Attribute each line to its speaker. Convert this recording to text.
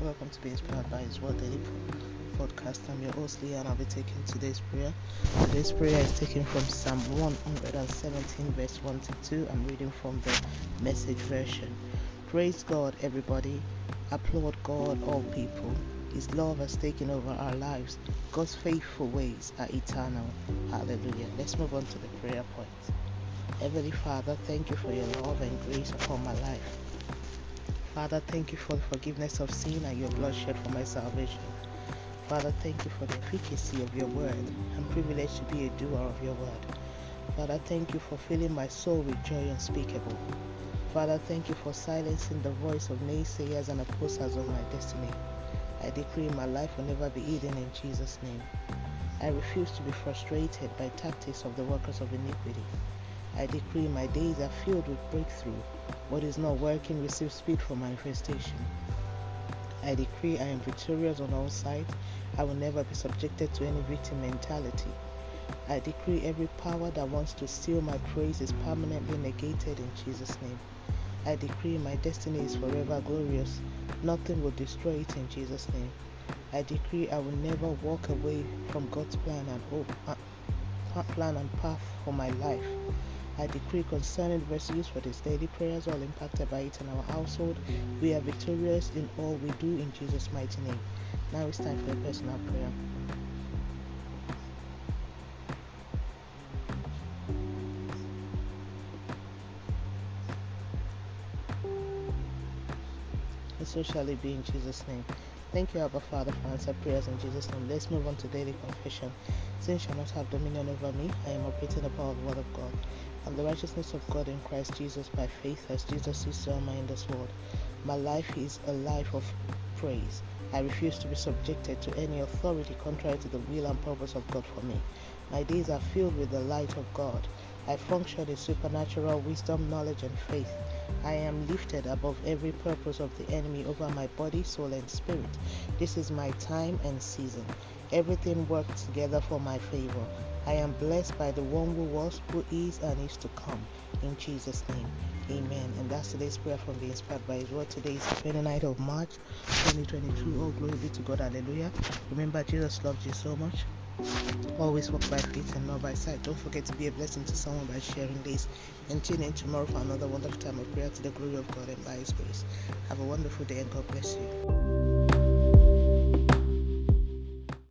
Speaker 1: welcome to be inspired by His Word Daily Podcast. I'm your host Leah and I'll be taking today's prayer. Today's prayer is taken from Psalm 117, verse 1 to 2. I'm reading from the message version. Praise God, everybody. Applaud God, all people. His love has taken over our lives. God's faithful ways are eternal. Hallelujah. Let's move on to the prayer point. Heavenly Father, thank you for your love and grace upon my life. Father, thank you for the forgiveness of sin and your blood shed for my salvation. Father, thank you for the efficacy of your word. I'm privileged to be a doer of your word. Father, thank you for filling my soul with joy unspeakable. Father, thank you for silencing the voice of naysayers and opposers of my destiny. I decree my life will never be hidden in Jesus' name. I refuse to be frustrated by tactics of the workers of iniquity. I decree my days are filled with breakthrough. What is not working receives speed for manifestation. I decree I am victorious on all sides. I will never be subjected to any victim mentality. I decree every power that wants to steal my praise is permanently negated in Jesus' name. I decree my destiny is forever glorious. Nothing will destroy it in Jesus' name. I decree I will never walk away from God's plan and hope, uh, plan and path for my life. I decree concerning verses for this daily prayers, all impacted by it in our household. We are victorious in all we do in Jesus' mighty name. Now it's time for a personal prayer. And so shall it be in Jesus' name. Thank you, Abba Father, for answer prayers in Jesus' name. Let's move on to daily confession. Sin shall not have dominion over me. I am operating the power of the Word of God and the righteousness of God in Christ Jesus by faith, as Jesus is so am I in this world. My life is a life of praise. I refuse to be subjected to any authority contrary to the will and purpose of God for me. My days are filled with the light of God. I function in supernatural wisdom, knowledge, and faith. I am lifted above every purpose of the enemy over my body, soul, and spirit. This is my time and season. Everything works together for my favor. I am blessed by the one who was, who is, and is to come. In Jesus' name, amen. And that's today's prayer from the Inspired by His Word. Today is the 29th of March, 2022. All glory be to God. Hallelujah. Remember, Jesus loves you so much. Always walk by faith and not by sight. Don't forget to be a blessing to someone by sharing this. And tune in tomorrow for another wonderful time of prayer to the glory of God and by His grace. Have a wonderful day and God bless you.